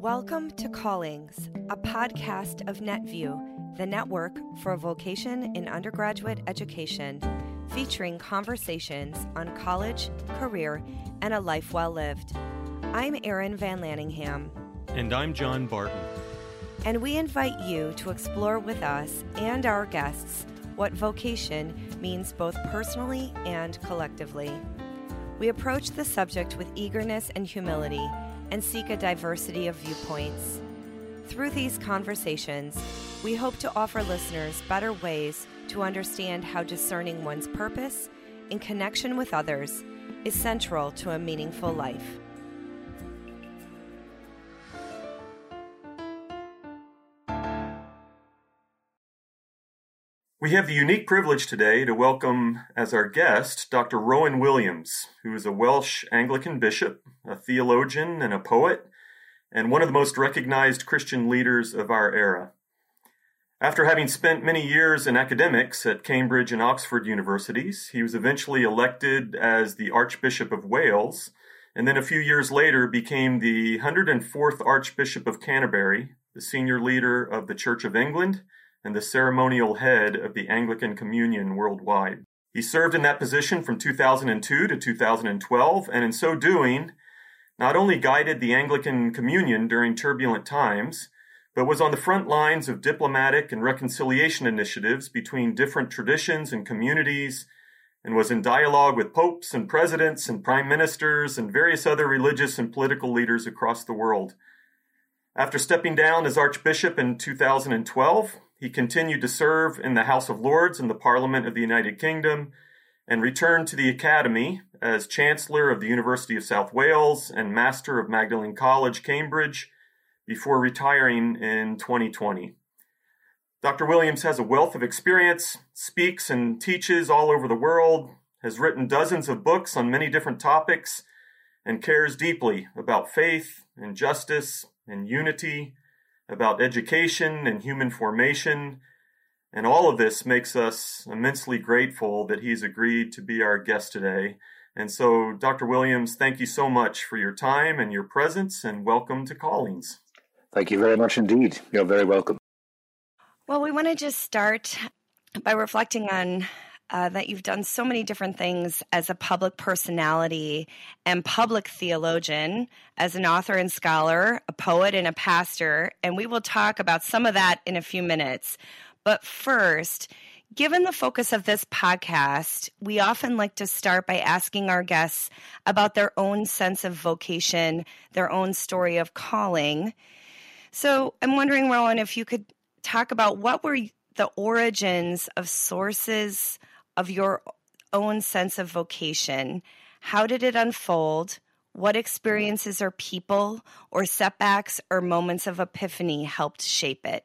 Welcome to Callings, a podcast of NetVUE, the network for vocation in undergraduate education, featuring conversations on college, career, and a life well lived. I'm Erin VanLaningham. And I'm John Barton. And we invite you to explore with us and our guests what vocation means both personally and collectively. We approach the subject with eagerness and humility and seek a diversity of viewpoints. Through these conversations, we hope to offer listeners better ways to understand how discerning one's purpose in connection with others is central to a meaningful life. We have the unique privilege today to welcome as our guest Dr. Rowan Williams, who is a Welsh Anglican bishop, a theologian, and a poet, and one of the most recognized Christian leaders of our era. After having spent many years in academics at Cambridge and Oxford universities, he was eventually elected as the Archbishop of Wales, and then a few years later became the 104th Archbishop of Canterbury, the senior leader of the Church of England, and the ceremonial head of the Anglican Communion worldwide. He served in that position from 2002 to 2012, and in so doing, not only guided the Anglican Communion during turbulent times, but was on the front lines of diplomatic and reconciliation initiatives between different traditions and communities, and was in dialogue with popes and presidents and prime ministers and various other religious and political leaders across the world. After stepping down as Archbishop in 2012, he continued to serve in the House of Lords in the Parliament of the United Kingdom and returned to the Academy as Chancellor of the University of South Wales and Master of Magdalene College, Cambridge, before retiring in 2020. Dr. Williams has a wealth of experience, speaks and teaches all over the world, has written dozens of books on many different topics, and cares deeply about faith and justice and unity about education and human formation. And all of this makes us immensely grateful that he's agreed to be our guest today. And so, Dr. Williams, thank you so much for your time and your presence, and welcome to Callings. Thank you very much indeed. You're very welcome. Well, we want to just start by reflecting on uh, that you've done so many different things as a public personality and public theologian, as an author and scholar, a poet and a pastor. And we will talk about some of that in a few minutes. But first, given the focus of this podcast, we often like to start by asking our guests about their own sense of vocation, their own story of calling. So I'm wondering, Rowan, if you could talk about what were the origins of sources of your own sense of vocation. How did it unfold? What experiences or people or setbacks or moments of epiphany helped shape it?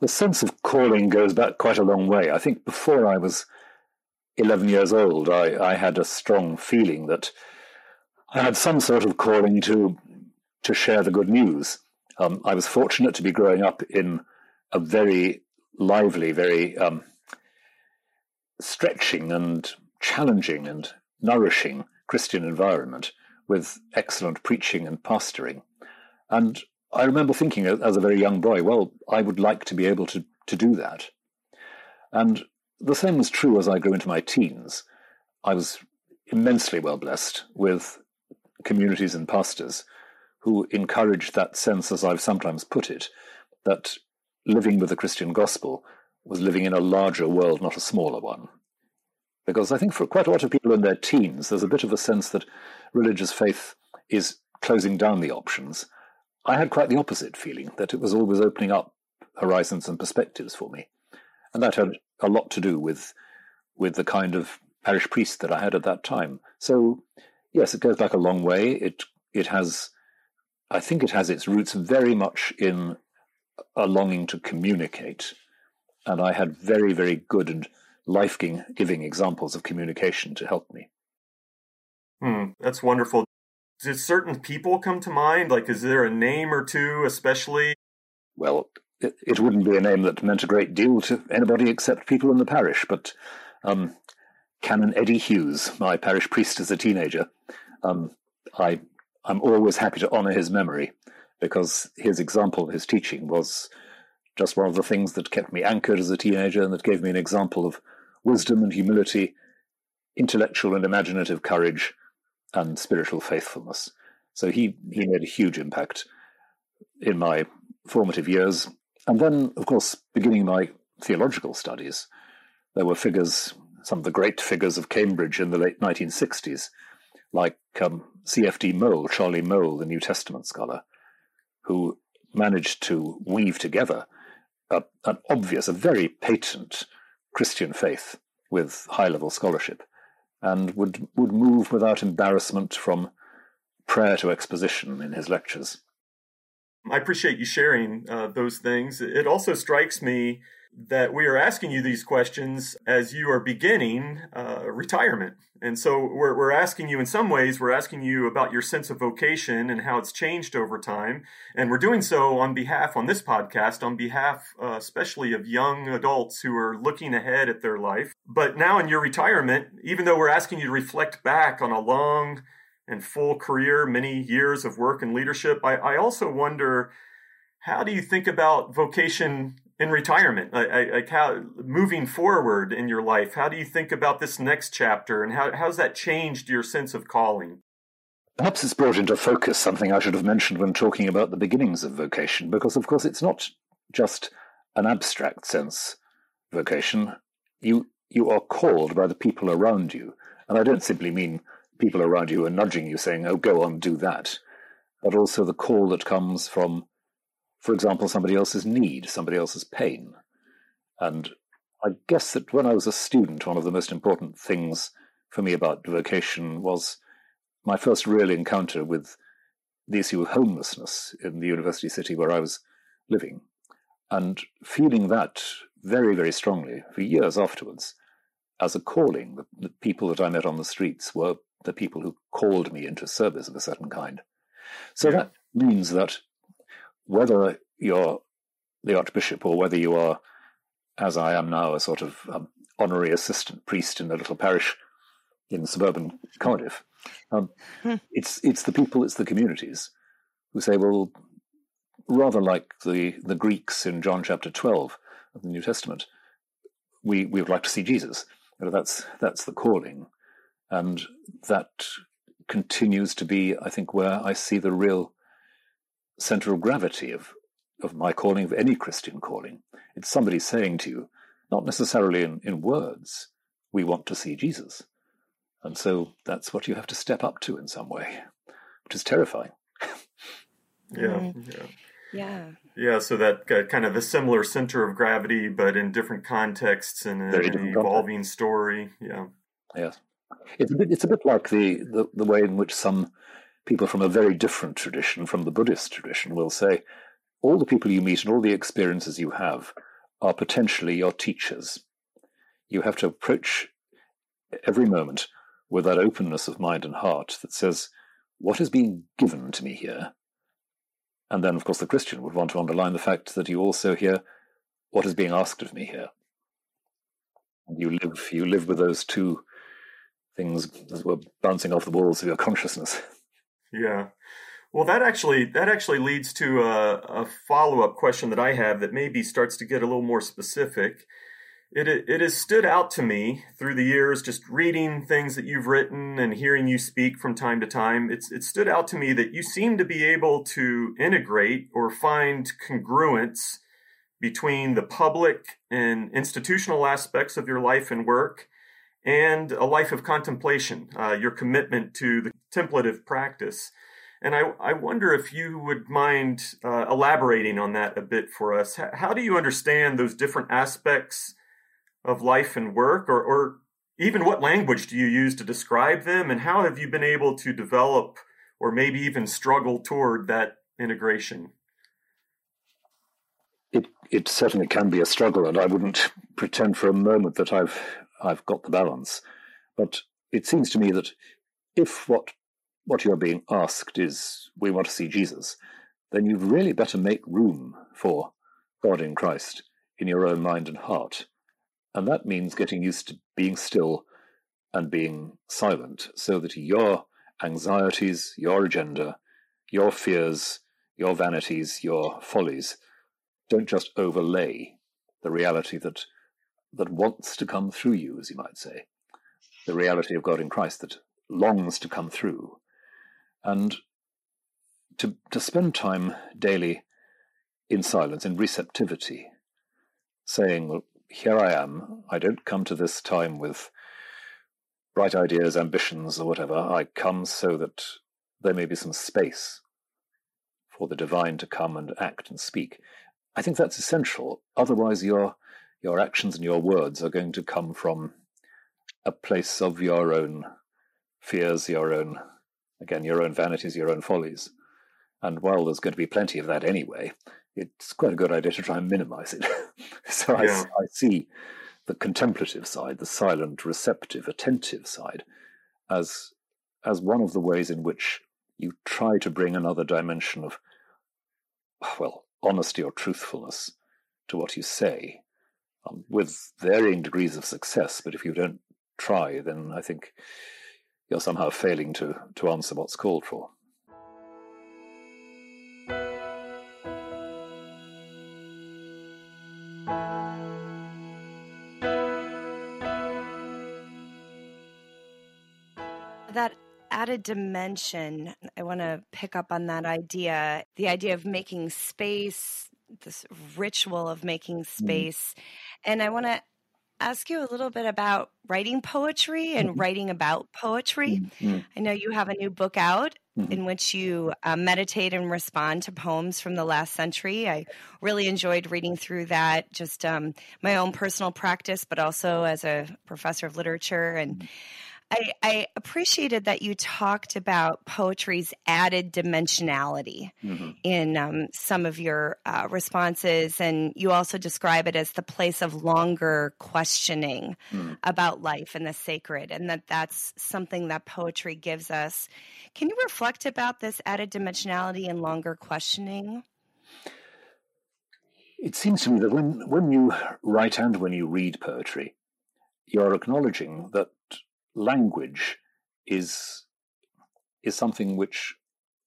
The sense of calling goes back quite a long way. I think before I was 11 years old, I, I had a strong feeling that I had some sort of calling to, to share the good news. Um, I was fortunate to be growing up in a very lively, very um, stretching and challenging and nourishing Christian environment with excellent preaching and pastoring. And I remember thinking as a very young boy, well, I would like to be able to, to do that. And the same was true as I grew into my teens. I was immensely well blessed with communities and pastors who encouraged that sense, as I've sometimes put it, that living with the Christian gospel was living in a larger world, not a smaller one. Because I think for quite a lot of people in their teens, there's a bit of a sense that religious faith is closing down the options. I had quite the opposite feeling, that it was always opening up horizons and perspectives for me. And that had a lot to do with, with the kind of parish priest that I had at that time. So, yes, it goes back a long way. It, it has, I think it has its roots very much in a longing to communicate and I had very, very good and life giving examples of communication to help me. Hmm, that's wonderful. Did certain people come to mind? Like, is there a name or two, especially? Well, it, it wouldn't be a name that meant a great deal to anybody except people in the parish, but um, Canon Eddie Hughes, my parish priest as a teenager, um, I I'm always happy to honor his memory because his example his teaching was just one of the things that kept me anchored as a teenager and that gave me an example of wisdom and humility, intellectual and imaginative courage, and spiritual faithfulness. So he, he made a huge impact in my formative years. And then, of course, beginning my theological studies, there were figures, some of the great figures of Cambridge in the late 1960s, like um, C.F.D. Moule, Charlie Moule, the New Testament scholar, who managed to weave together a, an obvious, a very patent Christian faith with high level scholarship, and would, would move without embarrassment from prayer to exposition in his lectures. I appreciate you sharing uh, those things. It also strikes me that we are asking you these questions as you are beginning uh, retirement. And so we're, we're asking you, in some ways, we're asking you about your sense of vocation and how it's changed over time. And we're doing so on behalf, on this podcast, on behalf, uh, especially of young adults who are looking ahead at their life. But now in your retirement, even though we're asking you to reflect back on a long and full career, many years of work and leadership, I, I also wonder how do you think about vocation in retirement like how moving forward in your life how do you think about this next chapter and how how's that changed your sense of calling? Perhaps it's brought into focus something i should have mentioned when talking about the beginnings of vocation because of course it's not just an abstract sense vocation. You you are called by the people around you. And i don't simply mean people around you are nudging you saying oh go on do that. But also the call that comes from for example, somebody else's need, somebody else's pain. And I guess that when I was a student, one of the most important things for me about vocation was my first real encounter with the issue of homelessness in the university city where I was living, and feeling that very, very strongly for years afterwards as a calling. The, the people that I met on the streets were the people who called me into service of a certain kind. So that means that whether you're the Archbishop or whether you are, as I am now, a sort of um, honorary assistant priest in a little parish in suburban Cardiff, um, hmm. it's it's the people, it's the communities who say, well, rather like the the Greeks in John chapter twelve of the New Testament, we we would like to see Jesus. You know, that's that's the calling, and that continues to be, I think, where I see the real center of gravity of, of my calling, of any Christian calling. It's somebody saying to you, not necessarily in, in words, we want to see Jesus. And so that's what you have to step up to in some way, which is terrifying. yeah, yeah. Yeah. Yeah, so that uh, kind of a similar center of gravity, but in different contexts and an evolving context. story. Yeah. Yes. It's a bit, it's a bit like the, the, the way in which some people from a very different tradition, from the Buddhist tradition, will say all the people you meet and all the experiences you have are potentially your teachers. You have to approach every moment with that openness of mind and heart that says, What is being given to me here? And then, of course, the Christian would want to underline the fact that you also hear, What is being asked of me here? You live, you live with those two things that were bouncing off the walls of your consciousness. Yeah. Well, that actually that actually leads to a, a follow up question that I have that maybe starts to get a little more specific. It it has stood out to me through the years, just reading things that you've written and hearing you speak from time to time. It's it stood out to me that you seem to be able to integrate or find congruence between the public and institutional aspects of your life and work and a life of contemplation, uh, your commitment to the contemplative practice. And I, I wonder if you would mind uh, elaborating on that a bit for us. How, how, do you understand those different aspects of life and work, or, or even what language do you use to describe them? And how have you been able to develop or maybe even struggle toward that integration? It, it certainly can be a struggle, and I wouldn't pretend for a moment that I've I've got the balance. But it seems to me that if what what you're being asked is we want to see Jesus, then you've really better make room for God in Christ in your own mind and heart. And that means getting used to being still and being silent so that your anxieties, your agenda, your fears, your vanities, your follies don't just overlay the reality that that wants to come through you, as you might say, the reality of God in Christ that longs to come through, and to to spend time daily in silence, in receptivity, saying, "Well, here I am. I don't come to this time with." bright ideas, ambitions, or whatever. I come so that there may be some space for the divine to come and act and speak. I think that's essential. Otherwise, your your actions and your words are going to come from a place of your own fears, your own again, your own vanities, your own follies. And while there's going to be plenty of that anyway, it's quite a good idea to try and minimize it. so yeah. I, I see the contemplative side, the silent, receptive, attentive side, as as one of the ways in which you try to bring another dimension of well honesty or truthfulness to what you say, with varying degrees of success. But if you don't try, then I think you're somehow failing to to answer what's called for. that added dimension, I want to pick up on that idea the idea of making space, this ritual of making mm-hmm. space. Mm. And I want to ask you a little bit about writing poetry and mm-hmm. writing about poetry. Mm-hmm. I know you have a new book out mm-hmm. in which you uh, meditate and respond to poems from the last century. I really enjoyed reading through that, just um, my own personal practice, but also as a professor of literature. And mm-hmm. I, I, appreciated that you talked about poetry's added dimensionality mm-hmm. in um, some of your uh, responses, and you also describe it as the place of longer questioning mm. about life and the sacred, and that that's something that poetry gives us. Can you reflect about this added dimensionality and longer questioning? It seems to me that when, when you write and when you read poetry, you're acknowledging that language is is something which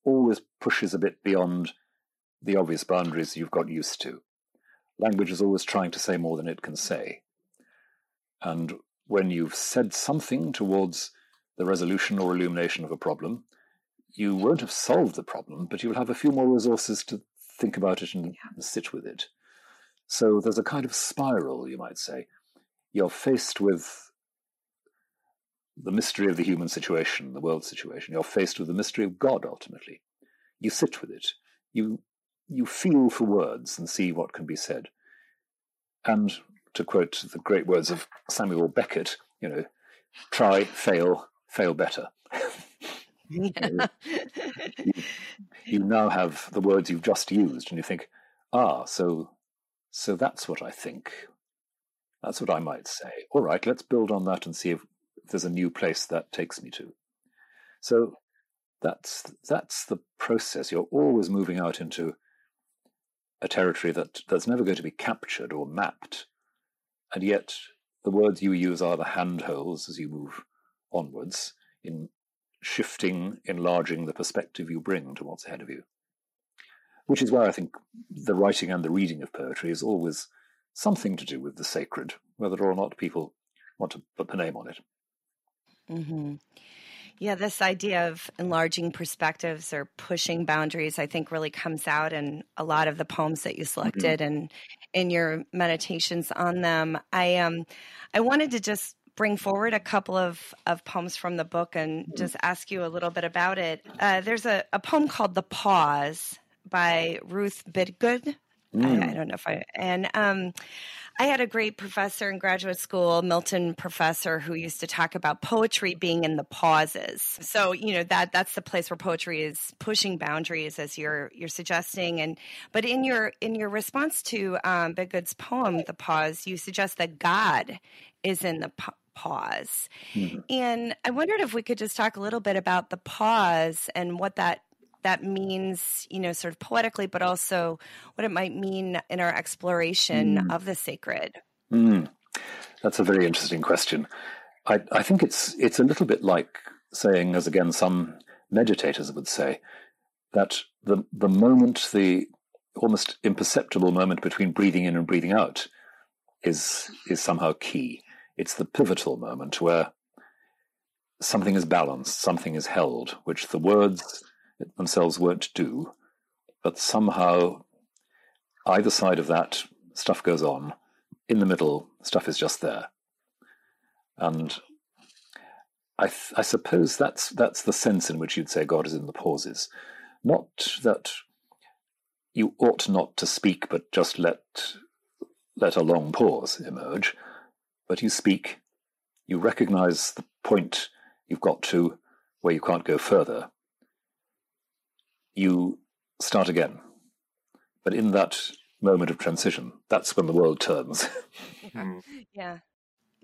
always pushes a bit beyond the obvious boundaries you've got used to. Language is always trying to say more than it can say. And when you've said something towards the resolution or illumination of a problem, you won't have solved the problem, but you'll have a few more resources to think about it and yeah. sit with it. So there's a kind of spiral, you might say. You're faced with the mystery of the human situation, the world situation. You're faced with the mystery of God ultimately. You sit with it. You you feel for words and see what can be said. And to quote the great words of Samuel Beckett, you know, try, fail, fail better. you, you, now have the words you've just used, and you think, ah, so so that's what I think. That's what I might say. All right, let's build on that and see if there's a new place that takes me to. So that's that's the process. You're always moving out into a territory that that's never going to be captured or mapped, and yet the words you use are the handholds as you move onwards in shifting, enlarging the perspective you bring to what's ahead of you. Which is why I think the writing and the reading of poetry is always something to do with the sacred, whether or not people want to put the name on it. Mm-hmm. Yeah, this idea of enlarging perspectives or pushing boundaries, I think, really comes out in a lot of the poems that you mm-hmm. selected mm-hmm. and in your meditations on them. I um, I wanted to just bring forward a couple of, of poems from the book and mm-hmm. just ask you a little bit about it. Uh, there's a, a poem called "The Pause" by Ruth Bidgood. Mm. I, I, mm. don't know if I and um, I had a great professor in graduate school, Milton professor, who used to talk about poetry being in the pauses. So, you know, that that's the place where poetry is pushing boundaries as you're you're suggesting. And but in your in your response to um Bidgood's poem, The Pause, you suggest that God is in the pa- pause. Mm-hmm. And I wondered if we could just talk a little bit about the pause and what that that means, you know, sort of poetically, but also what it might mean in our exploration mm. of the sacred? Mm. That's a very interesting question. I, I, think it's it's a little bit like saying, as again some meditators would say, that the, the moment, the almost imperceptible moment between breathing in and breathing out is, is somehow key. It's the pivotal moment where something is balanced, something is held, which the words themselves won't do, but somehow either side of that stuff goes on. In the middle, stuff is just there. And I, th- I suppose that's that's the sense in which you'd say God is in the pauses, not that you ought not to speak, but just let let a long pause emerge. But you speak, you recognize the point you've got to where you can't go further. You start again. But in that moment of transition, that's when the world turns. Hmm. yeah.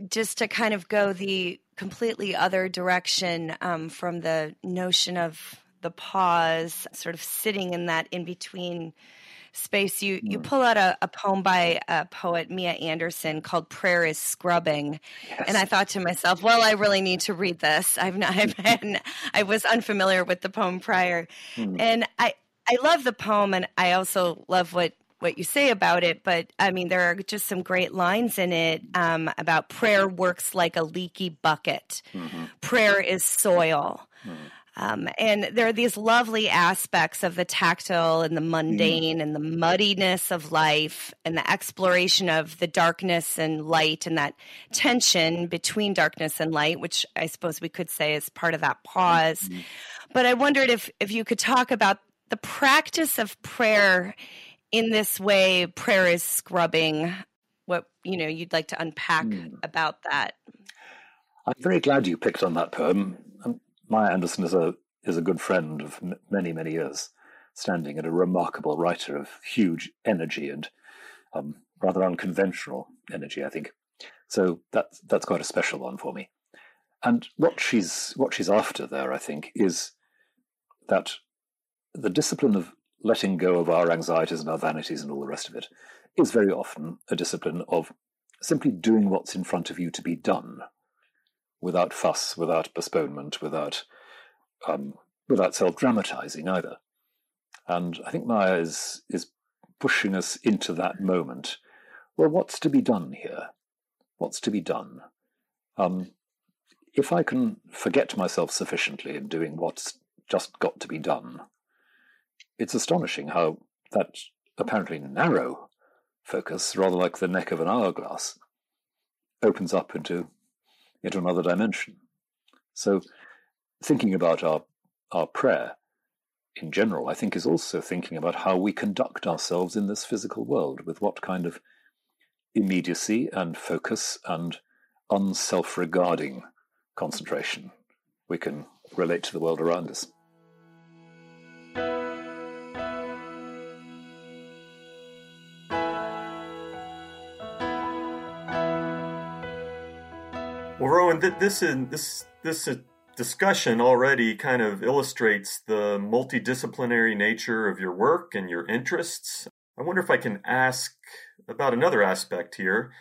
Just to kind of go the completely other direction um, from the notion of the pause, sort of sitting in that in between space. You you hmm. pull out a, a, poem by a poet Mia Anderson called "Prayer Is Scrubbing," yes. and I thought to myself, "Well, I really need to read this. I've not I've been, I was unfamiliar with the poem prior, mm. and I I love the poem, and I also love what what you say about it, but I mean, there are just some great lines in it um, about prayer works like a leaky bucket. Mm-hmm. Prayer is soil. Mm-hmm. Um, and there are these lovely aspects of the tactile and the mundane mm. and the muddiness of life and the exploration of the darkness and light and that tension between darkness and light, which I suppose we could say is part of that pause. Mm-hmm. But I wondered if, if you could talk about the practice of prayer in this way. Prayer is scrubbing. What you know, you'd like to unpack mm. about that. I'm very glad you picked on that poem. Maya Anderson is a is a good friend of m- many many years, standing and a remarkable writer of huge energy and um, rather unconventional energy, I think. So that's that's quite a special one for me. And what she's what she's after there, I think, is that the discipline of letting go of our anxieties and our vanities and all the rest of it is very often a discipline of simply doing what's in front of you to be done without fuss, without postponement, without um, without self-dramatizing either. And I think Maya is is pushing us into that moment. Well, what's to be done here? What's to be done? Um, if I can forget myself sufficiently in doing what's just got to be done, it's astonishing how that apparently narrow focus, rather like the neck of an hourglass, opens up into into another dimension. So, thinking about our, our prayer in general, I think, is also thinking about how we conduct ourselves in this physical world, with what kind of immediacy and focus and unself regarding concentration we can relate to the world around us. Well, Rowan, th- this is this this discussion already kind of illustrates the multidisciplinary nature of your work and your interests. I wonder if I can ask about another aspect here.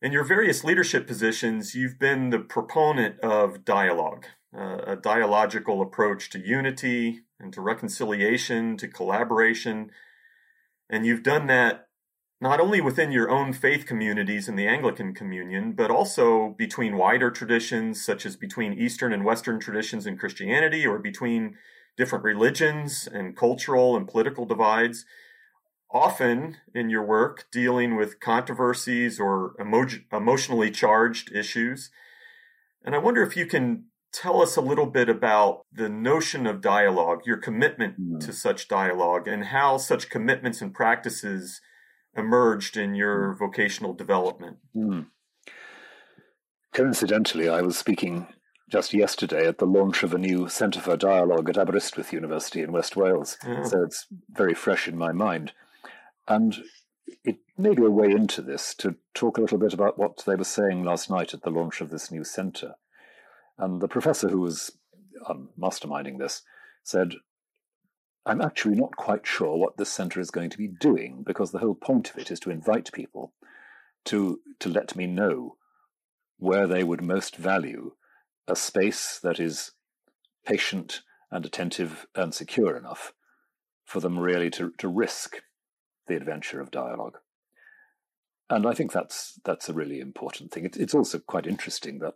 In your various leadership positions, you've been the proponent of dialogue, uh, a dialogical approach to unity and to reconciliation, to collaboration. And you've done that not only within your own faith communities in the Anglican Communion, but also between wider traditions, such as between Eastern and Western traditions in Christianity, or between different religions and cultural and political divides. Often in your work, dealing with controversies or emo- emotionally charged issues. And I wonder if you can tell us a little bit about the notion of dialogue, your commitment mm-hmm. to such dialogue, and how such commitments and practices emerged in your vocational development? Mm. Coincidentally, I was speaking just yesterday at the launch of a new Centre for Dialogue at Aberystwyth University in West Wales. Yeah. So it's very fresh in my mind. And it may be a way into this to talk a little bit about what they were saying last night at the launch of this new centre. And the professor who was um, masterminding this said, I'm actually not quite sure what this centre is going to be doing because the whole point of it is to invite people to to let me know where they would most value a space that is patient and attentive and secure enough for them really to, to risk the adventure of dialogue. And I think that's that's a really important thing. It, it's also quite interesting that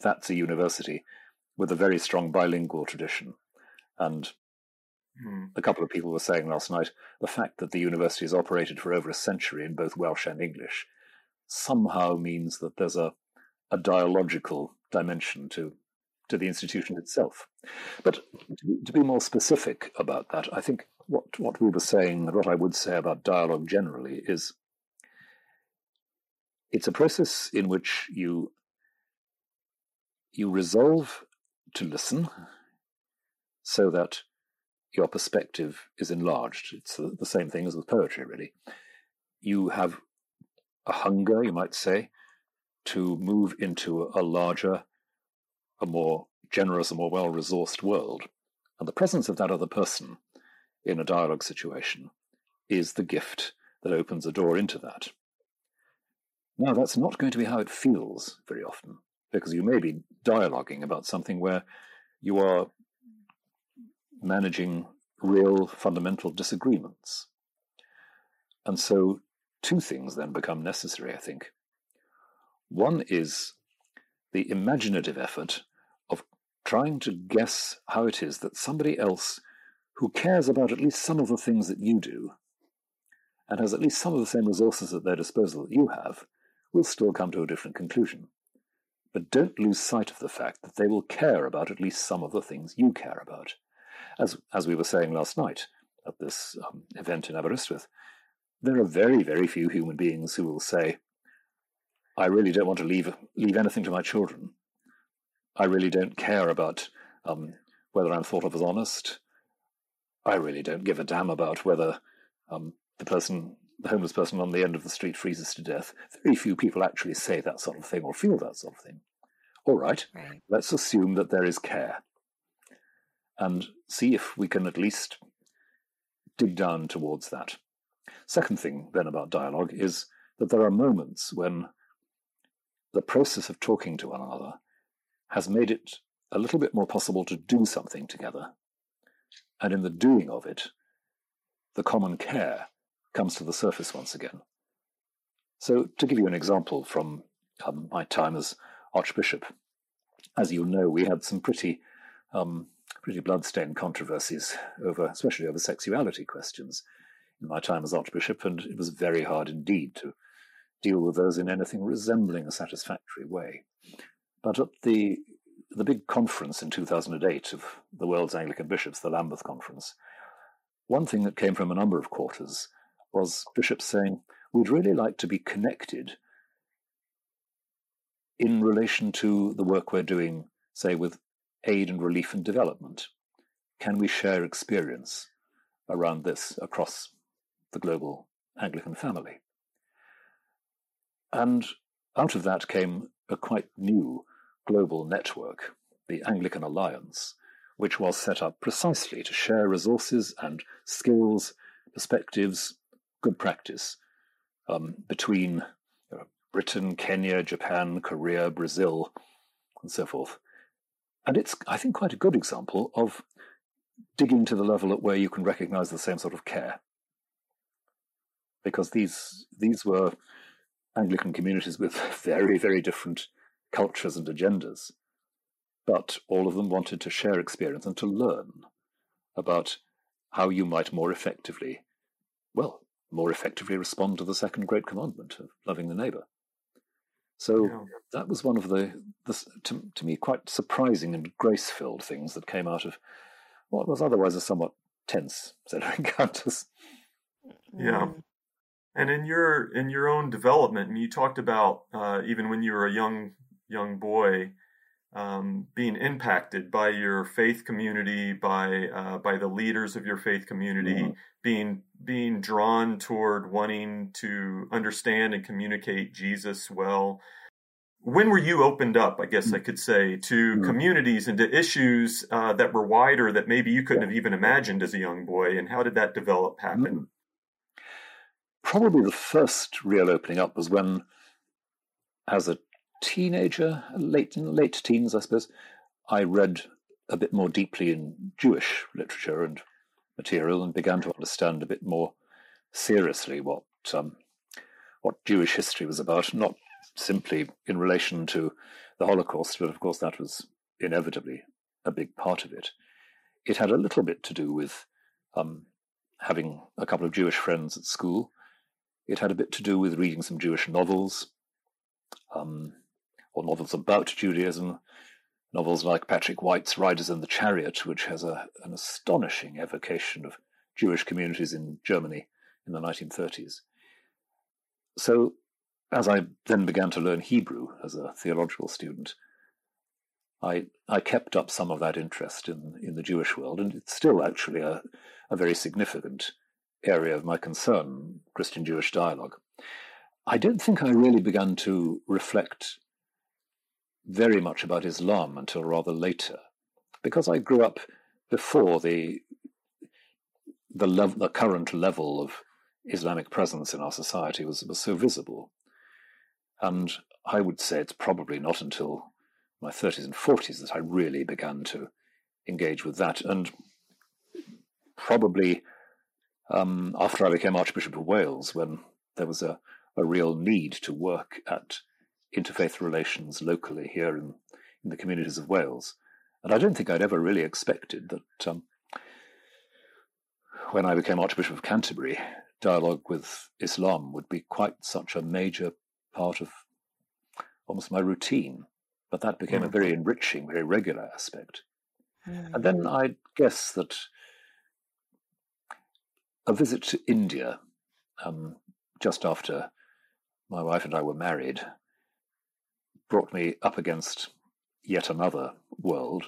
that's a university with a very strong bilingual tradition. And mm. a couple of people were saying last night the fact that the university has operated for over a century in both Welsh and English somehow means that there's a, a dialogical dimension to to the institution itself. But to be more specific about that, I think what, what we were saying, what I would say about dialogue generally, is it's a process in which you you resolve to listen so that your perspective is enlarged. It's the, same thing as with poetry, really. You have a hunger, you might say, to move into a larger, a more generous, a more well resourced world. And the presence of that other person in a dialogue situation is the gift that opens a door into that. Now, that's not going to be how it feels very often, because you may be dialoguing about something where you are managing real fundamental disagreements. And so, two things then become necessary, I think. One is the imaginative effort of trying to guess how it is that somebody else who cares about at least some of the things that you do and has at least some of the same resources at their disposal that you have will still come to a different conclusion. But don't lose sight of the fact that they will care about at least some of the things you care about. As, as we were saying last night at this um, event in Aberystwyth, there are very, very few human beings who will say, I really don't want to leave, leave anything to my children. I really don't care about um, whether I'm thought of as honest. I really don't give a damn about whether um, the person, the homeless person on the end of the street freezes to death. Very few people actually say that sort of thing or feel that sort of thing. All right, right. let's assume that there is care and see if we can at least dig down towards that. Second thing, then, about dialogue is that there are moments when the process of talking to one another has made it a little bit more possible to do something together. And in the doing of it, the common care comes to the surface once again. So, to give you an example from um, my time as Archbishop, as you know, we had some pretty, um, pretty bloodstained controversies over, especially over sexuality questions, in my time as Archbishop, and it was very hard indeed to deal with those in anything resembling a satisfactory way. But at the the big conference in 2008 of the world's Anglican bishops, the Lambeth Conference, one thing that came from a number of quarters was bishops saying, We'd really like to be connected in relation to the work we're doing, say, with aid and relief and development. Can we share experience around this across the global Anglican family? And out of that came a quite new global network, the Anglican Alliance, which was set up precisely to share resources and skills, perspectives, good practice um, between Britain, Kenya, Japan, Korea, Brazil, and so forth. And it's, I think, quite a good example of digging to the level at where you can recognize the same sort of care. Because these these were Anglican communities with very, very different cultures and agendas. But all of them wanted to share experience and to learn about how you might more effectively, well, more effectively respond to the second great commandment of loving the neighbor. So yeah. that was one of the, the to, to me, quite surprising and grace filled things that came out of what was otherwise a somewhat tense set of encounters. Yeah. Mm. And in your in your own development, and you talked about uh, even when you were a young young boy, um, being impacted by your faith community, by uh, by the leaders of your faith community, mm-hmm. being being drawn toward wanting to understand and communicate Jesus well. When were you opened up? I guess mm-hmm. I could say to mm-hmm. communities and to issues uh, that were wider that maybe you couldn't yeah. have even imagined as a young boy. And how did that develop happen? Mm-hmm probably the first real opening up was when, as a teenager, late late teens, I suppose, I read a bit more deeply in Jewish literature and material and began to understand a bit more seriously what um, what Jewish history was about, not simply in relation to the Holocaust, but of course that was inevitably a big part of it. It had a little bit to do with um, having a couple of Jewish friends at school. It had a bit to do with reading some Jewish novels, um, or novels about Judaism, novels like Patrick White's Riders in the Chariot, which has a, an astonishing evocation of Jewish communities in Germany in the 1930s. So, as I then began to learn Hebrew as a theological student, I, I kept up some of that interest in, in the Jewish world, and it's still actually a, a very significant area of my concern, Christian Jewish dialogue. I don't think I really began to reflect very much about Islam until rather later, because I grew up before the the, the current level of Islamic presence in our society was, was so visible. And I would say it's probably not until my 30s and 40s that I really began to engage with that. And probably um, after I became Archbishop of Wales, when there was a, a real need to work at interfaith relations locally here in, in the communities of Wales. And I don't think I'd ever really expected that um, when I became Archbishop of Canterbury, dialogue with Islam would be quite such a major part of almost my routine. But that became mm. a very enriching, very regular aspect. Mm. And then I guess that a visit to India um, just after my wife and I were married brought me up against yet another world,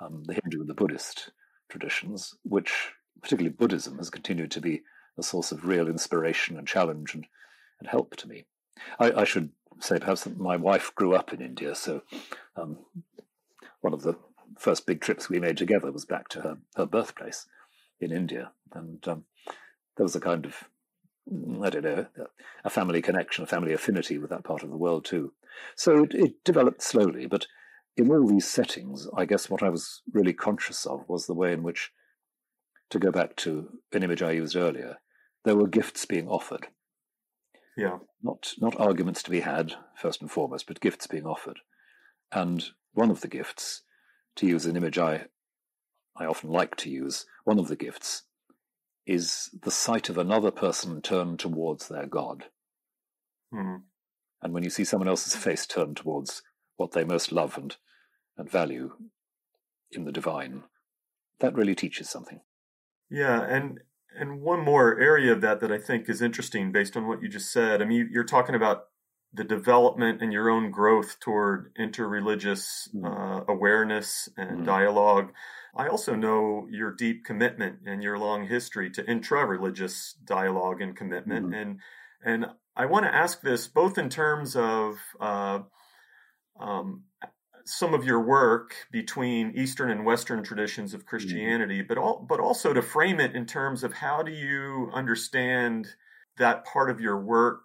um, the Hindu and the Buddhist traditions, which, particularly Buddhism, has continued to be a source of real inspiration and challenge and, and help to me. I, I should say perhaps that my wife grew up in India, so um, one of the first big trips we made together was back to her, her birthplace in India. And um, there was a kind of, I don't know, a family connection, a family affinity with that part of the world too. So it, it developed slowly, but in all these settings, I guess what I was really conscious of was the way in which, to go back to an image I used earlier, there were gifts being offered. Yeah. Not not arguments to be had, first and foremost, but gifts being offered. And one of the gifts, to use an image I I often like to use, one of the gifts is the sight of another person turned towards their God. Mm. And when you see someone else's face turned towards what they most love and, and value in the divine, that really teaches something. Yeah, and and one more area of that that I think is interesting based on what you just said. I mean, you're talking about the development and your own growth toward interreligious mm. uh, awareness and mm. dialogue. I also know your deep commitment and your long history to intra-religious dialogue and commitment, mm. and and I want to ask this both in terms of uh, um, some of your work between Eastern and Western traditions of mm-hmm. Christianity, but all, but also to frame it in terms of how do you understand that part of your work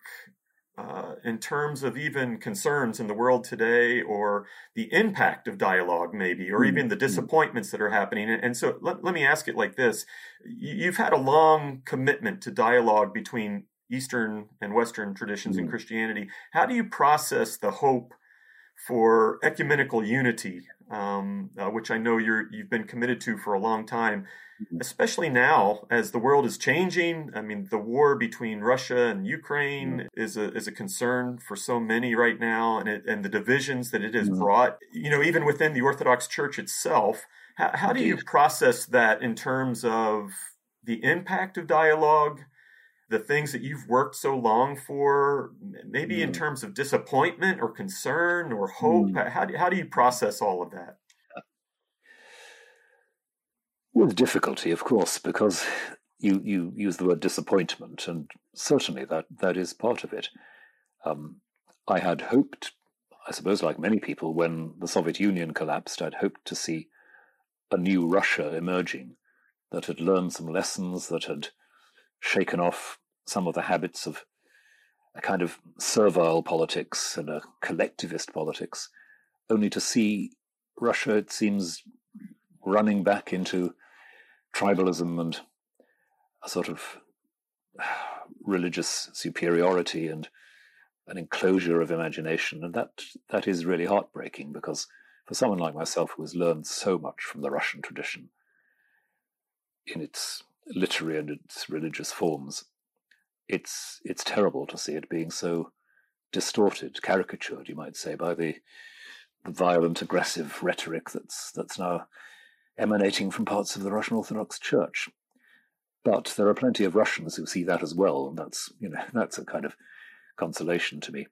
uh, in terms of even concerns in the world today or the impact of dialogue maybe or even the mm-hmm. disappointments that are happening and so let, let me ask it like this you've had a long commitment to dialogue between Eastern and Western traditions mm-hmm. in Christianity. How do you process the hope for ecumenical unity, um, uh, which I know you're you've been committed to for a long time, mm-hmm. especially now as the world is changing? I mean, the war between Russia and Ukraine mm-hmm. is a is a concern for so many right now, and it, and the divisions that it has mm-hmm. brought. You know, even within the Orthodox Church itself. How, how do you process that in terms of the impact of dialogue? The things that you've worked so long for, maybe mm. in terms of disappointment or concern or hope? Mm. How, do, how do you process all of that? With difficulty, of course, because you, you use the word disappointment, and certainly that, that is part of it. Um, I had hoped, I suppose, like many people, when the Soviet Union collapsed, I'd hoped to see a new Russia emerging that had learned some lessons, that had shaken off some of the habits of a kind of servile politics and a collectivist politics, only to see Russia, it seems, running back into tribalism and a sort of religious superiority and an enclosure of imagination. And that that is really heartbreaking because for someone like myself who has learned so much from the Russian tradition in its literary and its religious forms, it's it's terrible to see it being so distorted, caricatured, you might say, by the, the violent, aggressive rhetoric that's that's now emanating from parts of the Russian Orthodox Church. But there are plenty of Russians who see that as well, and that's you know that's a kind of consolation to me.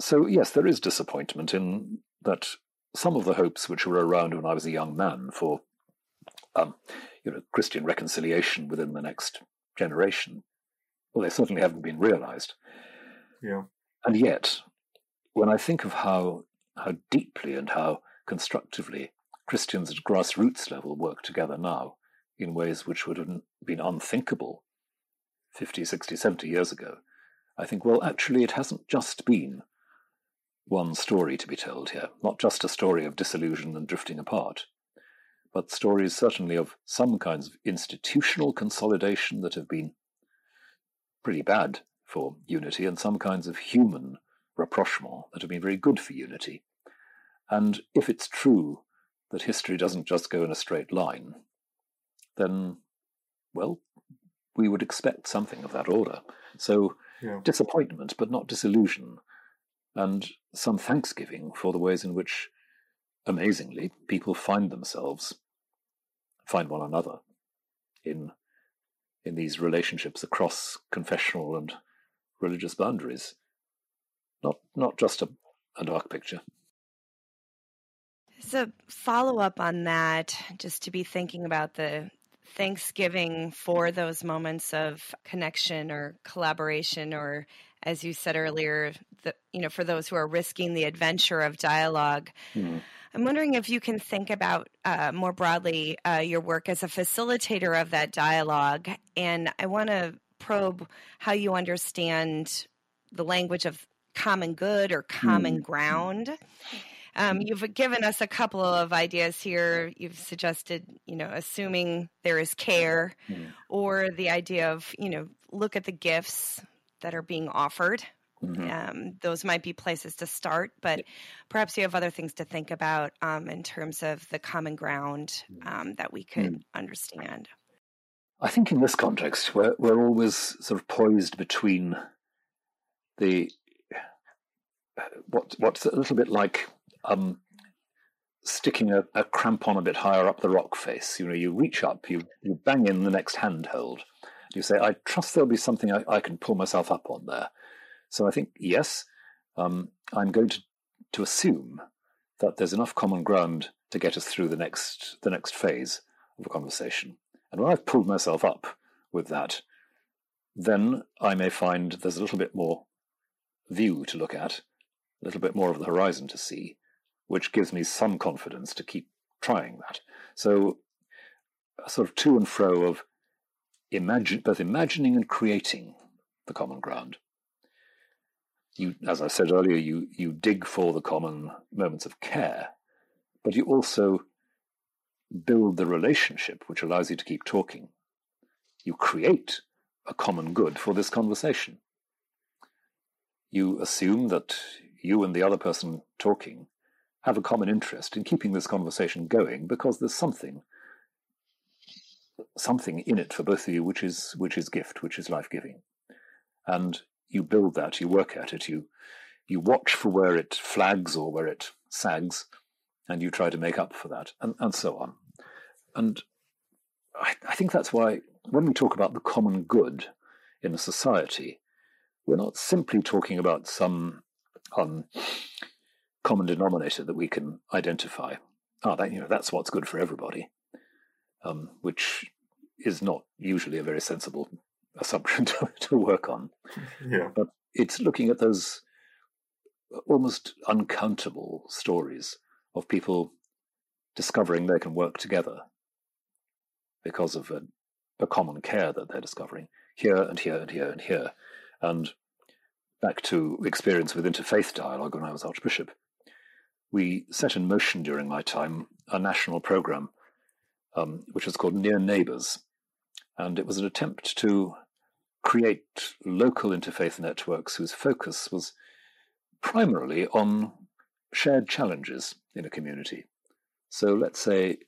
So yes, there is disappointment in that some of the hopes which were around when I was a young man for um, you know Christian reconciliation within the next generation, well, they certainly haven't been realized. Yeah. And yet, when I think of how how deeply and how constructively Christians at grassroots level work together now in ways which would have been unthinkable 50, 60, 70 years ago, I think, well, actually, it hasn't just been one story to be told here, not just a story of disillusion and drifting apart, but stories certainly of some kinds of institutional consolidation that have been pretty bad for unity, and some kinds of human rapprochement that have been very good for unity. And if it's true that history doesn't just go in a straight line, then, well, we would expect something of that order. So, yeah. disappointment, but not disillusion, and some thanksgiving for the ways in which, amazingly, people find themselves, find one another in in these relationships across confessional and religious boundaries. Not not just a, a dark picture. So follow up on that, just to be thinking about the Thanksgiving for those moments of connection or collaboration, or as you said earlier, the, you know, for those who are risking the adventure of dialogue. Mm. I'm wondering if you can think about uh, more broadly uh, your work as a facilitator of that dialogue. And I want to probe how you understand the language of common good or common mm. ground. Um, you've given us a couple of ideas here. You've suggested, you know, assuming there is care, mm. or the idea of, you know, look at the gifts that are being offered Mm-hmm. Um, those might be places to start, but perhaps you have other things to think about um, in terms of the common ground mm. um, that we could mm. understand. I think in this context, we're, we're always sort of poised between the what what's a little bit like um, sticking a, a crampon a bit higher up the rock face. You know, you reach up, you you bang in the next handhold. You say, "I trust there'll be something I, I can pull myself up on there." So I think, yes, um, I'm going to, to assume that there's enough common ground to get us through the next the next phase of a conversation. And when I've pulled myself up with that, then I may find there's a little bit more view to look at, a little bit more of the horizon to see, which gives me some confidence to keep trying that. So, a sort of to and fro of imagine, both imagining and creating the common ground you, as I said earlier, you, you dig for the common moments of care, but you also build the relationship which allows you to keep talking. You create a common good for this conversation. You assume that you and the other person talking have a common interest in keeping this conversation going because there's something something in it for both of you which is which is gift, which is life giving. And you build that, you work at it, you you watch for where it flags or where it sags, and you try to make up for that, and, and so on. And I, I think that's why when we talk about the common good in a society, we're not simply talking about some um, common denominator that we can identify. Ah, that you know that's what's good for everybody, um, which is not usually a very sensible assumption to, to work on. Yeah. But it's looking at those almost uncountable stories of people discovering they can work together because of a, a, common care that they're discovering here and here and here and here. And back to experience with interfaith dialogue when I was Archbishop, we set in motion during my time a national program um, which was called Near Neighbours. And it was an attempt to create local interfaith networks whose focus was primarily on shared challenges in a community. So let's say,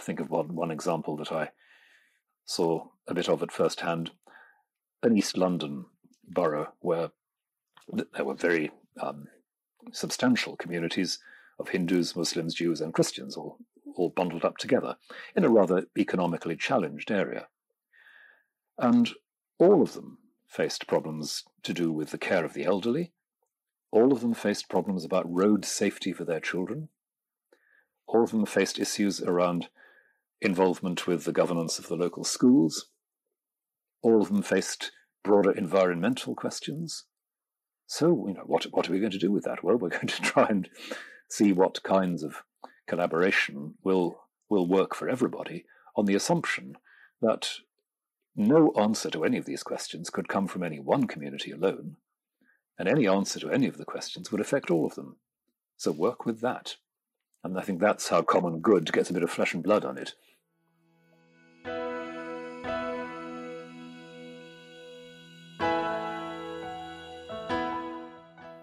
think of one, one example that I saw a bit of at first hand an East London borough where there were very um, substantial communities of Hindus, Muslims, Jews, and Christians all, all bundled up together in a rather economically challenged area. And all of them faced problems to do with the care of the elderly. All of them faced problems about road safety for their children. All of them faced issues around involvement with the governance of the local schools. All of them faced broader environmental questions. So, you know, what, what are we going to do with that? Well, we're going to try and see what kinds of collaboration will, will work for everybody on the assumption that no answer to any of these questions could come from any one community alone, and any answer to any of the questions would affect all of them. So work with that. And I think that's how common good gets a bit of flesh and blood on it.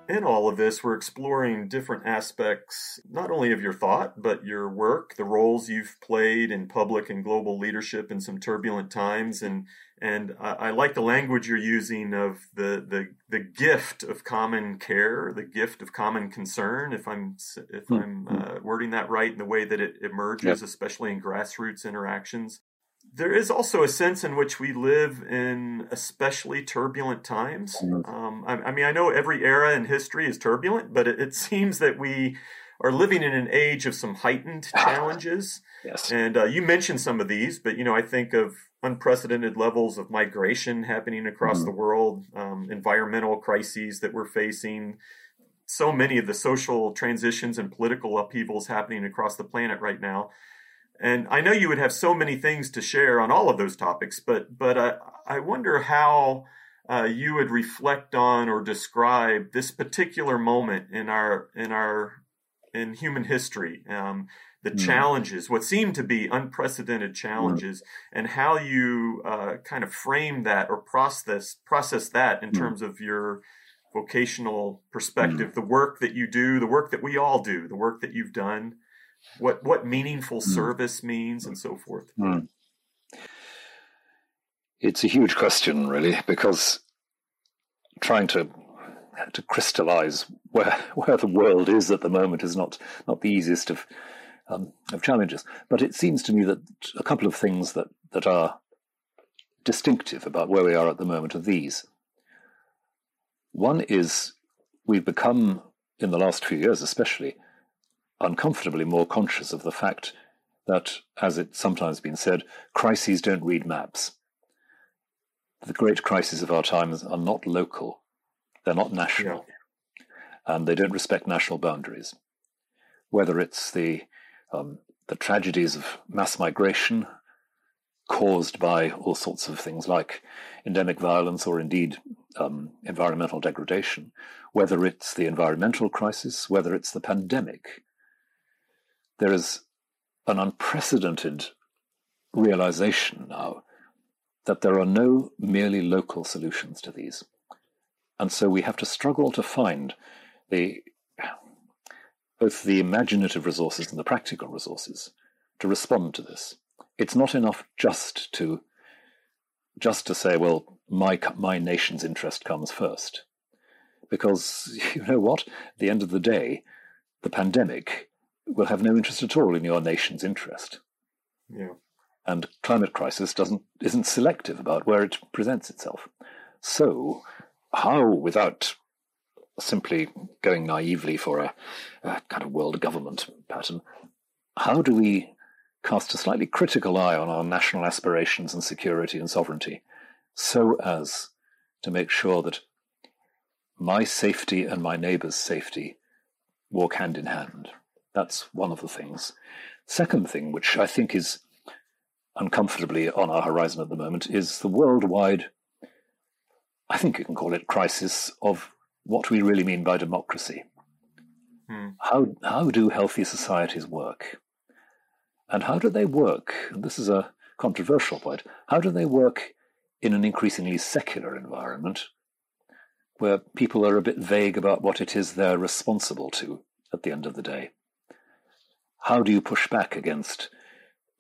In all of this, we're exploring different aspects, not only of your thought, but your work, the roles you've played in public and global leadership in some turbulent times. And, and I, I like the language you're using of the, the, the gift of common care, the gift of common concern, if I'm, if mm-hmm. I'm uh, wording that right in the way that it emerges, especially in grassroots interactions there is also a sense in which we live in especially turbulent times. Mm-hmm. Um, I, I, mean, I know every era in history is turbulent, but it, it, seems that we are living in an age of some heightened challenges. yes. And uh, you mentioned some of these, but you know, I think of unprecedented levels of migration happening across mm-hmm. the world, um, environmental crises that we're facing. So many of the social transitions and political upheavals happening across the planet right now. And I know you would have so many things to share on all of those topics, but but uh, I wonder how uh, you would reflect on or describe this particular moment in our in our in human history, um, the mm. challenges, what seem to be unprecedented challenges, mm. and how you uh, kind of frame that or process process that in mm. terms of your vocational perspective, the work that you do, the work that we all do, the work that you've done what what meaningful mm. service means and so forth. Mm. It's a huge question, really, because trying to to crystallize where where the world is at the moment is not not the easiest of um, of challenges. But it seems to me that a couple of things that that are distinctive about where we are at the moment are these. One is we've become, in the last few years especially, uncomfortably more conscious of the fact that, as it's sometimes been said, crises don't read maps. The great crises of our times are not local, they're not national, yeah. and they don't respect national boundaries. Whether it's the, um, the tragedies of mass migration caused by all sorts of things like endemic violence or indeed um, environmental degradation, whether it's the environmental crisis, whether it's the pandemic, there is an unprecedented realization now that there are no merely local solutions to these. And so we have to struggle to find the both the imaginative resources and the practical resources to respond to this. It's not enough just to just to say, well, my my nation's interest comes first, because you know what? At the end of the day, the pandemic will have no interest at all in your nation's interest. Yeah. And climate crisis doesn't isn't selective about where it presents itself. So, how, without simply going naively for a, a kind of world government pattern, how do we cast a slightly critical eye on our national aspirations and security and sovereignty, so as to make sure that my safety and my neighbour's safety walk hand in hand? That's one of the things. Second thing, which I think is uncomfortably on our horizon at the moment, is the worldwide, I think you can call it crisis of what we really mean by democracy. Hmm. How, how do healthy societies work? And how do they work? And this is a controversial point. How do they work in an increasingly secular environment where people are a bit vague about what it is they're responsible to at the end of the day? How do you push back against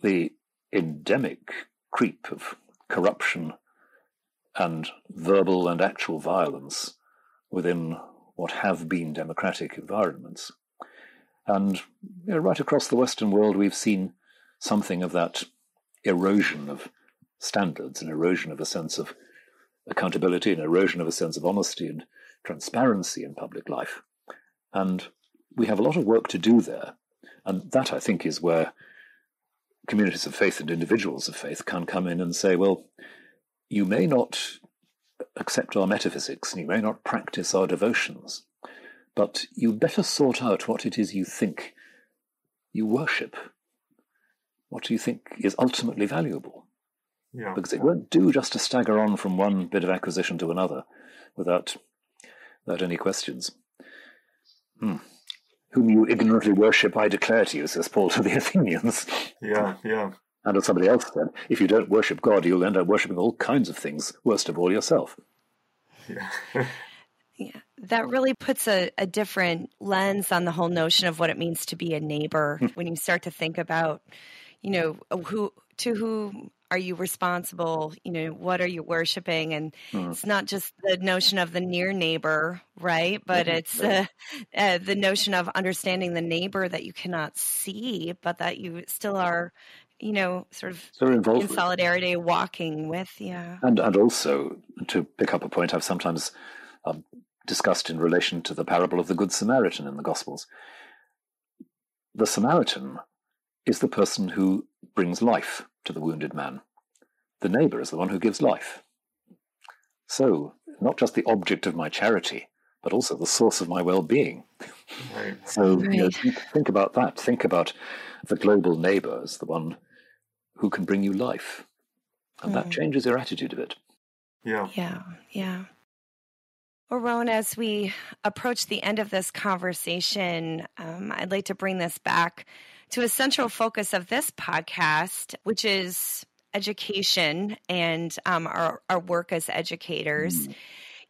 the endemic creep of corruption and verbal and actual violence within what have been democratic environments? And you know, right across the Western world, we've seen something of that erosion of standards, an erosion of a sense of accountability, an erosion of a sense of honesty and transparency in public life. And we have a lot of work to do there. And that, I think, is where communities of faith and individuals of faith can come in and say, well, you may not accept our metaphysics and you may not practice our devotions, but you better sort out what it is you think you worship what do you think is ultimately valuable? Yeah. Because it won't do just to stagger on from one bit of acquisition to another without, without any questions. Hmm. Whom you ignorantly worship, I declare to you, says Paul to the Athenians. Yeah, yeah. And as somebody else said, if you don't worship God, you'll end up worshipping all kinds of things, worst of all yourself. Yeah. yeah. That really puts a, a different lens on the whole notion of what it means to be a neighbor hmm. when you start to think about you know who to who are you responsible? You know what are you worshiping? And mm. it's not just the notion of the near neighbor right? But mm-hmm. it's uh, uh, the notion of understanding the neighbor that you cannot see but that you still are you know sort of so in solidarity with. walking with yeah. And and also to pick up a point i've sometimes um, discussed in relation to the parable of the good samaritan in the gospels. The samaritan is the person who brings life to the wounded man. The neighbor is the one who gives life. So, not just the object of my charity, but also the source of my well being. Right. so, right. You know, think, think about that. Think about the global neighbor as the one who can bring you life. And mm. that changes your attitude a bit. Yeah. Yeah. Yeah. Well, Rowan, as we approach the end of this conversation, um, I'd like to bring this back to a central focus of this podcast, which is education and um, our, our work as educators. Mm.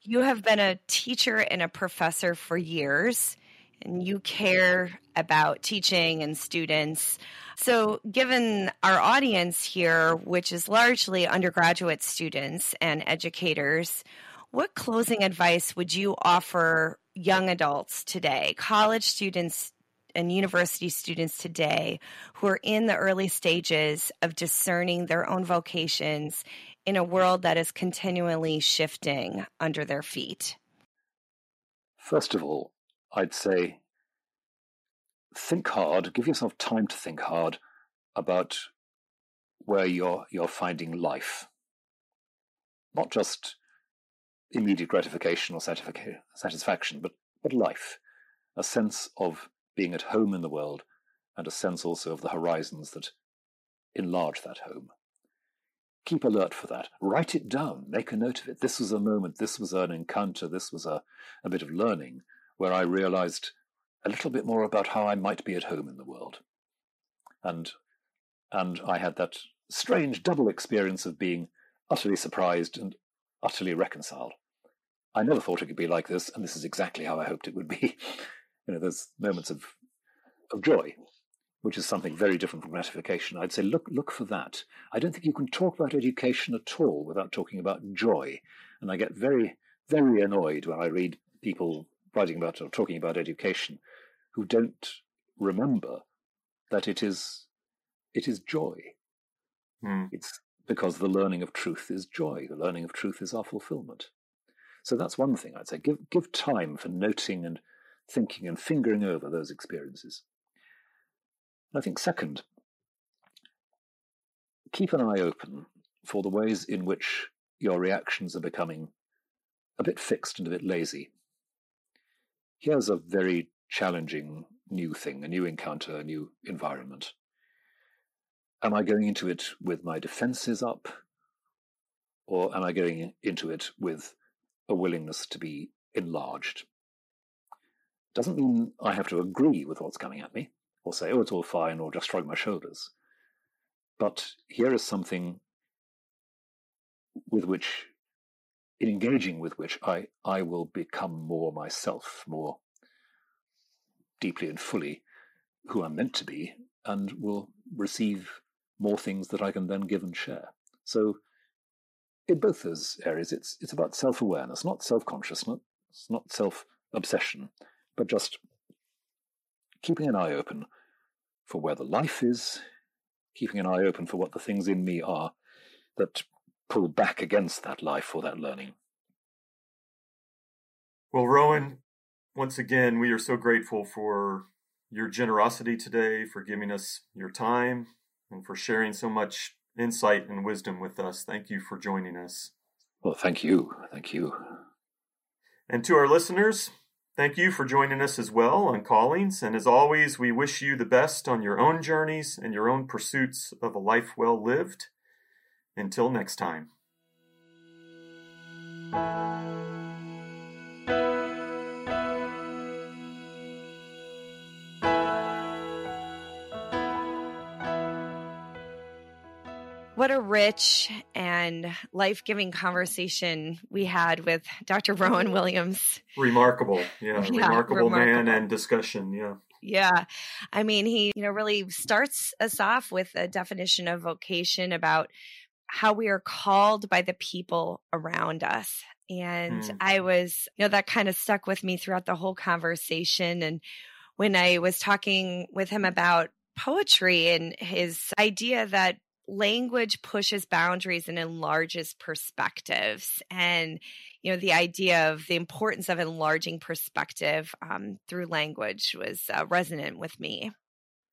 You have been a teacher and a professor for years, and you care about teaching and students. So, given our audience here, which is largely undergraduate students and educators, what closing advice would you offer young adults today, college students and university students today who are in the early stages of discerning their own vocations in a world that is continually shifting under their feet? First of all, I'd say think hard, give yourself time to think hard about where you're you're finding life. Not just immediate gratification or satisfaction, but but life, a sense of being at home in the world, and a sense also of the horizons that enlarge that home. Keep alert for that. Write it down. Make a note of it. This was a moment, this was an encounter, this was a, a bit of learning where I realized a little bit more about how I might be at home in the world. And, and I had that strange double experience of being utterly surprised and utterly reconciled. I never thought it could be like this, and this is exactly how I hoped it would be. you know, there's moments of of joy, which is something very different from gratification. I'd say look look for that. I don't think you can talk about education at all without talking about joy. And I get very, very annoyed when I read people writing about or talking about education who don't remember that it is it is joy. Mm. It's because the learning of truth is joy. The learning of truth is our fulfillment. So that's one thing I'd say. Give give time for noting and thinking and fingering over those experiences. I think, second, keep an eye open for the ways in which your reactions are becoming a bit fixed and a bit lazy. Here's a very challenging new thing, a new encounter, a new environment. Am I going into it with my defenses up? Or am I going into it with a willingness to be enlarged? Doesn't mean I have to agree with what's coming at me, or say, oh, it's all fine, or just shrug my shoulders. But here is something with which, in engaging with which, I, I will become more myself, more deeply and fully who I'm meant to be, and will receive more things that I can then give and share. So, in both those areas, it's it's about self awareness, not self consciousness, not self obsession, but just keeping an eye open for where the life is, keeping an eye open for what the things in me are that pull back against that life or that learning. Well, Rowan, once again, we are so grateful for your generosity today, for giving us your time, and for sharing so much insight and wisdom with us. Thank you for joining us. Well, thank you. Thank you. And to our listeners, thank you for joining us as well on Callings. And as always, we wish you the best on your own journeys and your own pursuits of a life well lived. Until next time. What a rich and life giving conversation we had with Dr. Rowan Williams. Remarkable. Yeah. yeah remarkable, remarkable man and discussion. Yeah. Yeah. I mean, he, you know, really starts us off with a definition of vocation about how we are called by the people around us. And mm. I was, you know, that kind of stuck with me throughout the whole conversation. And when I was talking with him about poetry and his idea that language pushes boundaries and enlarges perspectives. And you know the idea of the importance of enlarging perspective um, through language was uh, resonant with me.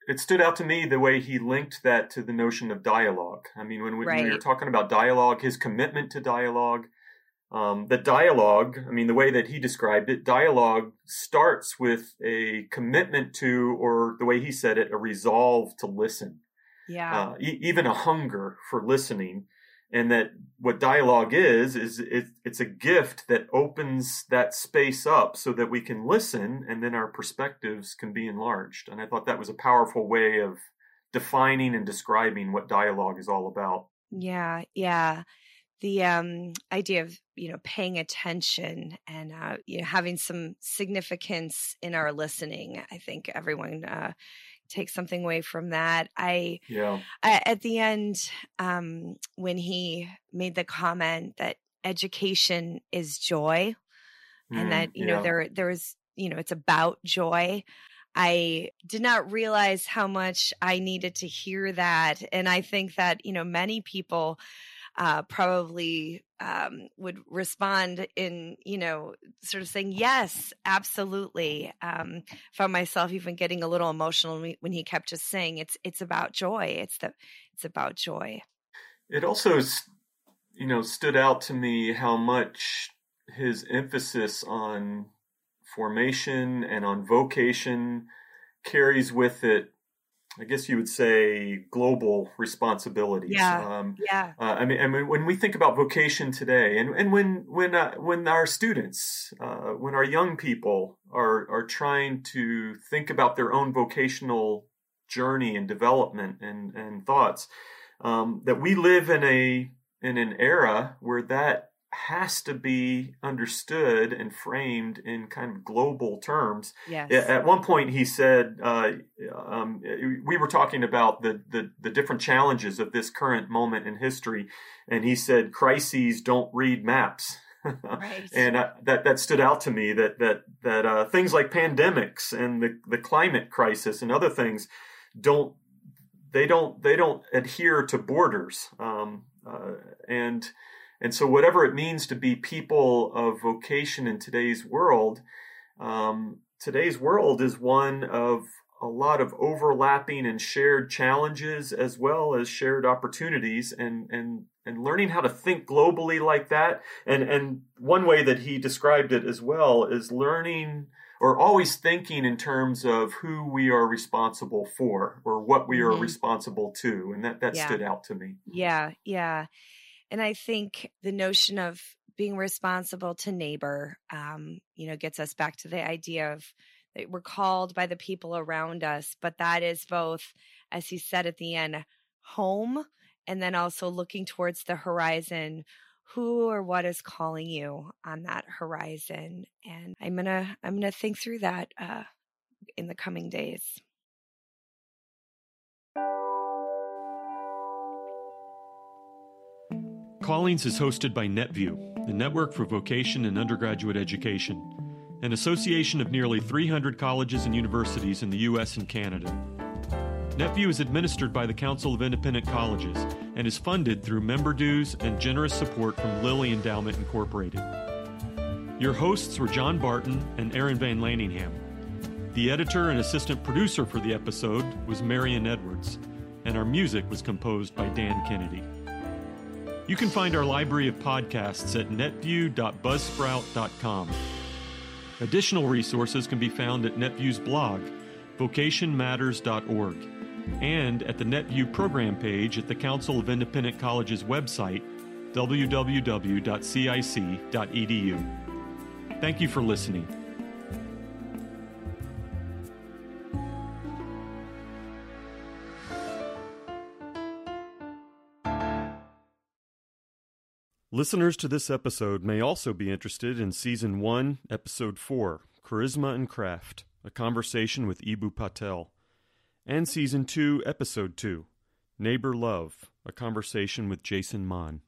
It stood out to me the way he linked that to the notion of dialogue. I mean when we, right. when we were talking about dialogue his commitment to dialogue um, the dialogue i mean the way that he described it dialogue starts with a commitment to or the way he said it a resolve to listen yeah. uh, e- even a hunger for listening and that what dialogue is is it, it's a gift that opens that space up so that we can listen and then our perspectives can be enlarged. And i thought that was a powerful way of defining and describing what dialogue is all about. Yeah yeah. The um, idea of you know paying attention and uh, you know having some significance in our listening i think everyone uh, take something away from that. I, yeah. I, at the end, um, when he made the comment that education is joy, mm, and that you yeah. know there there is you know it's about joy. I did not realize how much I needed to hear that, and I think that you know many people uh, probably um, would respond in, you know, sort of saying, yes, absolutely. Um, found myself even getting a little emotional when he kept just saying, it's, it's about joy. It's the, it's about joy. It also, you know, stood out to me how much his emphasis on formation and on vocation carries with it I guess you would say global responsibilities. Yeah. Um, yeah. Uh, I mean, I mean, when we think about vocation today, and and when when uh, when our students, uh, when our young people are are trying to think about their own vocational journey and development and and thoughts, um, that we live in a in an era where that has to be understood and framed in kind of global terms. Yes. At one point, he said, uh, um, we were talking about the, the, the, different challenges of this current moment in history, and he said, crises don't read maps. right. and uh, that that stood out to me that that that uh, things like pandemics and the the climate crisis and other things don't they don't they don't adhere to borders um, uh, and and so, whatever it means to be people of vocation in today's world, um, today's world is one of a lot of overlapping and shared challenges as well as shared opportunities and and and learning how to think globally like that and and one way that he described it as well is learning or always thinking in terms of who we are responsible for or what we are mm-hmm. responsible to and that that yeah. stood out to me yeah yeah and I think the notion of being responsible to neighbor, um, you know, gets us back to the idea of that we're called by the people around us, but that is both, as he said at the end, home and then also looking towards the horizon who or what is calling you on that horizon. And i'm gonna i'm gonna think through that uh, in the coming days Callings is hosted by NetVUE, the Network for Vocation and Undergraduate Education, an association of nearly 300 colleges and universities in the U.S. and Canada. NetVUE is administered by the Council of Independent Colleges and is funded through member dues and generous support from Lilly Endowment Incorporated. Your hosts were John Barton and Aaron VanLaningham. The editor and assistant producer for the episode was Marion Edwards, and our music was composed by Dan Kennedy. You can find our library of podcasts at netvue.buzzsprout.com. Additional resources can be found at NetVUE's blog, vocationmatters.org, and at the NetVUE program page at the Council of Independent Colleges website, www.cic.edu. Thank you for listening. Listeners to this episode may also be interested in Season 1, Episode 4, Charisma and Craft, a conversation with Eboo Patel, and Season 2, Episode 2, Neighbor Love, a conversation with Jason Mahn.